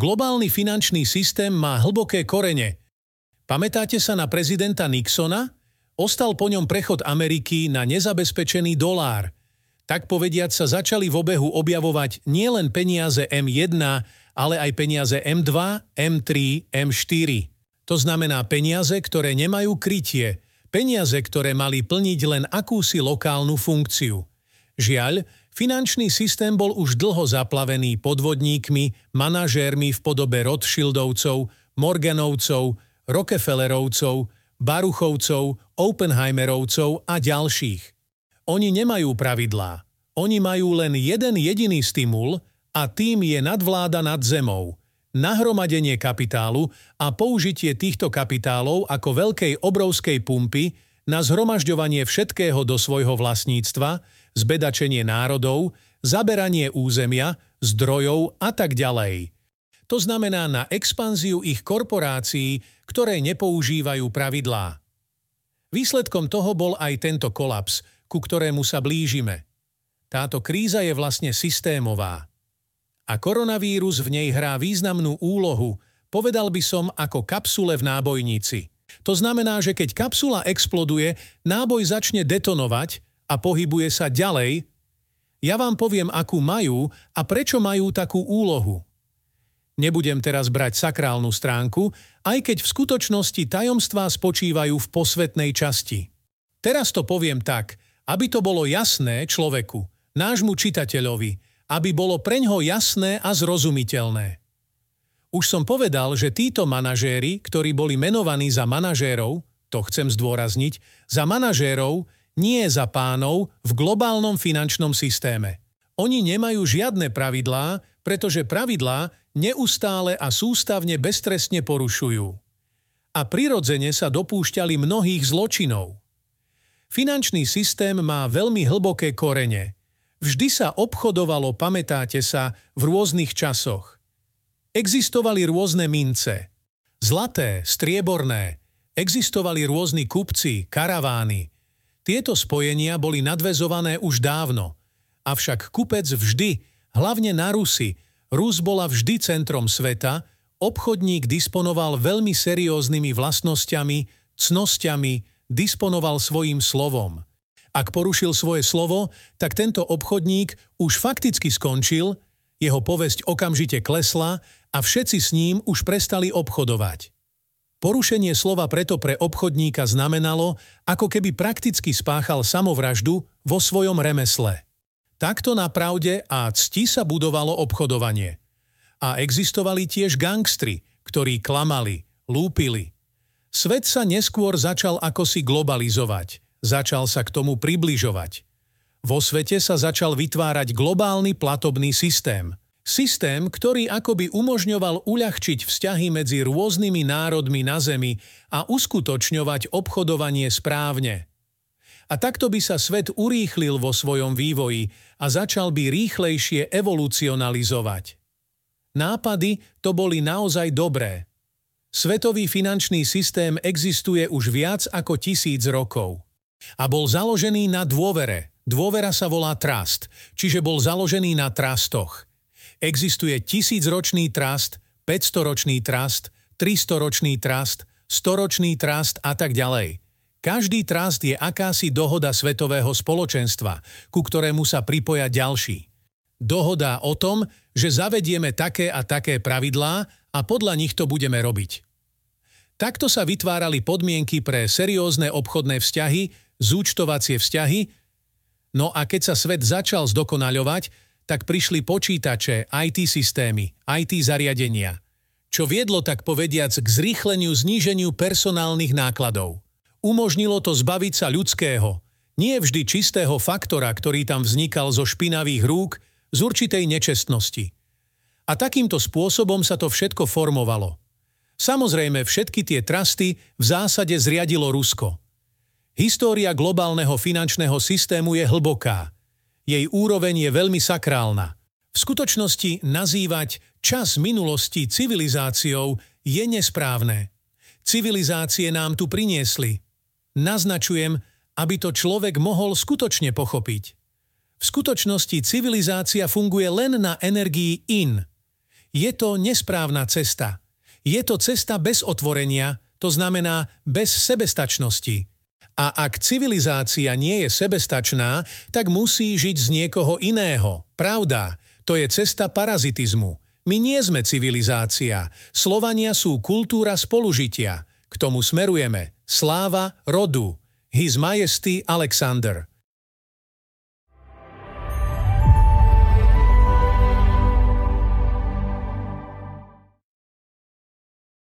Globálny finančný systém má hlboké korene. Pamätáte sa na prezidenta Nixona? Ostal po ňom prechod Ameriky na nezabezpečený dolár. Tak povediať sa začali v obehu objavovať nielen peniaze M1, ale aj peniaze M2, M3, M4. To znamená peniaze, ktoré nemajú krytie, peniaze, ktoré mali plniť len akúsi lokálnu funkciu. Žiaľ, finančný systém bol už dlho zaplavený podvodníkmi, manažérmi v podobe Rothschildovcov, Morganovcov, Rockefellerovcov, Baruchovcov, Oppenheimerovcov a ďalších. Oni nemajú pravidlá. Oni majú len jeden jediný stimul a tým je nadvláda nad zemou, nahromadenie kapitálu a použitie týchto kapitálov ako veľkej obrovskej pumpy na zhromažďovanie všetkého do svojho vlastníctva, zbedačenie národov, zaberanie územia, zdrojov a tak ďalej. To znamená na expanziu ich korporácií, ktoré nepoužívajú pravidlá. Výsledkom toho bol aj tento kolaps, ku ktorému sa blížime. Táto kríza je vlastne systémová a koronavírus v nej hrá významnú úlohu, povedal by som ako kapsule v nábojnici. To znamená, že keď kapsula exploduje, náboj začne detonovať a pohybuje sa ďalej. Ja vám poviem, akú majú a prečo majú takú úlohu. Nebudem teraz brať sakrálnu stránku, aj keď v skutočnosti tajomstvá spočívajú v posvetnej časti. Teraz to poviem tak, aby to bolo jasné človeku, nášmu čitateľovi, aby bolo preňho jasné a zrozumiteľné. Už som povedal, že títo manažéri, ktorí boli menovaní za manažérov, to chcem zdôrazniť, za manažérov, nie za pánov v globálnom finančnom systéme. Oni nemajú žiadne pravidlá, pretože pravidlá neustále a sústavne beztrestne porušujú. A prirodzene sa dopúšťali mnohých zločinov. Finančný systém má veľmi hlboké korene – Vždy sa obchodovalo, pamätáte sa, v rôznych časoch. Existovali rôzne mince. Zlaté, strieborné. Existovali rôzni kupci, karavány. Tieto spojenia boli nadvezované už dávno. Avšak kupec vždy, hlavne na Rusy, Rus bola vždy centrom sveta, obchodník disponoval veľmi serióznymi vlastnosťami, cnosťami, disponoval svojim slovom – ak porušil svoje slovo, tak tento obchodník už fakticky skončil, jeho povesť okamžite klesla a všetci s ním už prestali obchodovať. Porušenie slova preto pre obchodníka znamenalo, ako keby prakticky spáchal samovraždu vo svojom remesle. Takto na pravde a cti sa budovalo obchodovanie. A existovali tiež gangstri, ktorí klamali, lúpili. Svet sa neskôr začal ako si globalizovať – Začal sa k tomu približovať. Vo svete sa začal vytvárať globálny platobný systém. Systém, ktorý akoby umožňoval uľahčiť vzťahy medzi rôznymi národmi na Zemi a uskutočňovať obchodovanie správne. A takto by sa svet urýchlil vo svojom vývoji a začal by rýchlejšie evolucionalizovať. Nápady to boli naozaj dobré. Svetový finančný systém existuje už viac ako tisíc rokov. A bol založený na dôvere. Dôvera sa volá trust, čiže bol založený na trustoch. Existuje tisícročný trust, 500-ročný trust, 300-ročný trust, 100-ročný trust a tak ďalej. Každý trust je akási dohoda svetového spoločenstva, ku ktorému sa pripoja ďalší. Dohoda o tom, že zavedieme také a také pravidlá a podľa nich to budeme robiť. Takto sa vytvárali podmienky pre seriózne obchodné vzťahy, zúčtovacie vzťahy, no a keď sa svet začal zdokonaľovať, tak prišli počítače, IT systémy, IT zariadenia, čo viedlo tak povediac k zrýchleniu zníženiu personálnych nákladov. Umožnilo to zbaviť sa ľudského, nie vždy čistého faktora, ktorý tam vznikal zo špinavých rúk, z určitej nečestnosti. A takýmto spôsobom sa to všetko formovalo. Samozrejme, všetky tie trasty v zásade zriadilo Rusko – História globálneho finančného systému je hlboká. Jej úroveň je veľmi sakrálna. V skutočnosti nazývať čas minulosti civilizáciou je nesprávne. Civilizácie nám tu priniesli. Naznačujem, aby to človek mohol skutočne pochopiť. V skutočnosti civilizácia funguje len na energii in. Je to nesprávna cesta. Je to cesta bez otvorenia, to znamená bez sebestačnosti. A ak civilizácia nie je sebestačná, tak musí žiť z niekoho iného. Pravda, to je cesta parazitizmu. My nie sme civilizácia. Slovania sú kultúra spolužitia. K tomu smerujeme. Sláva rodu. His Majesty Alexander.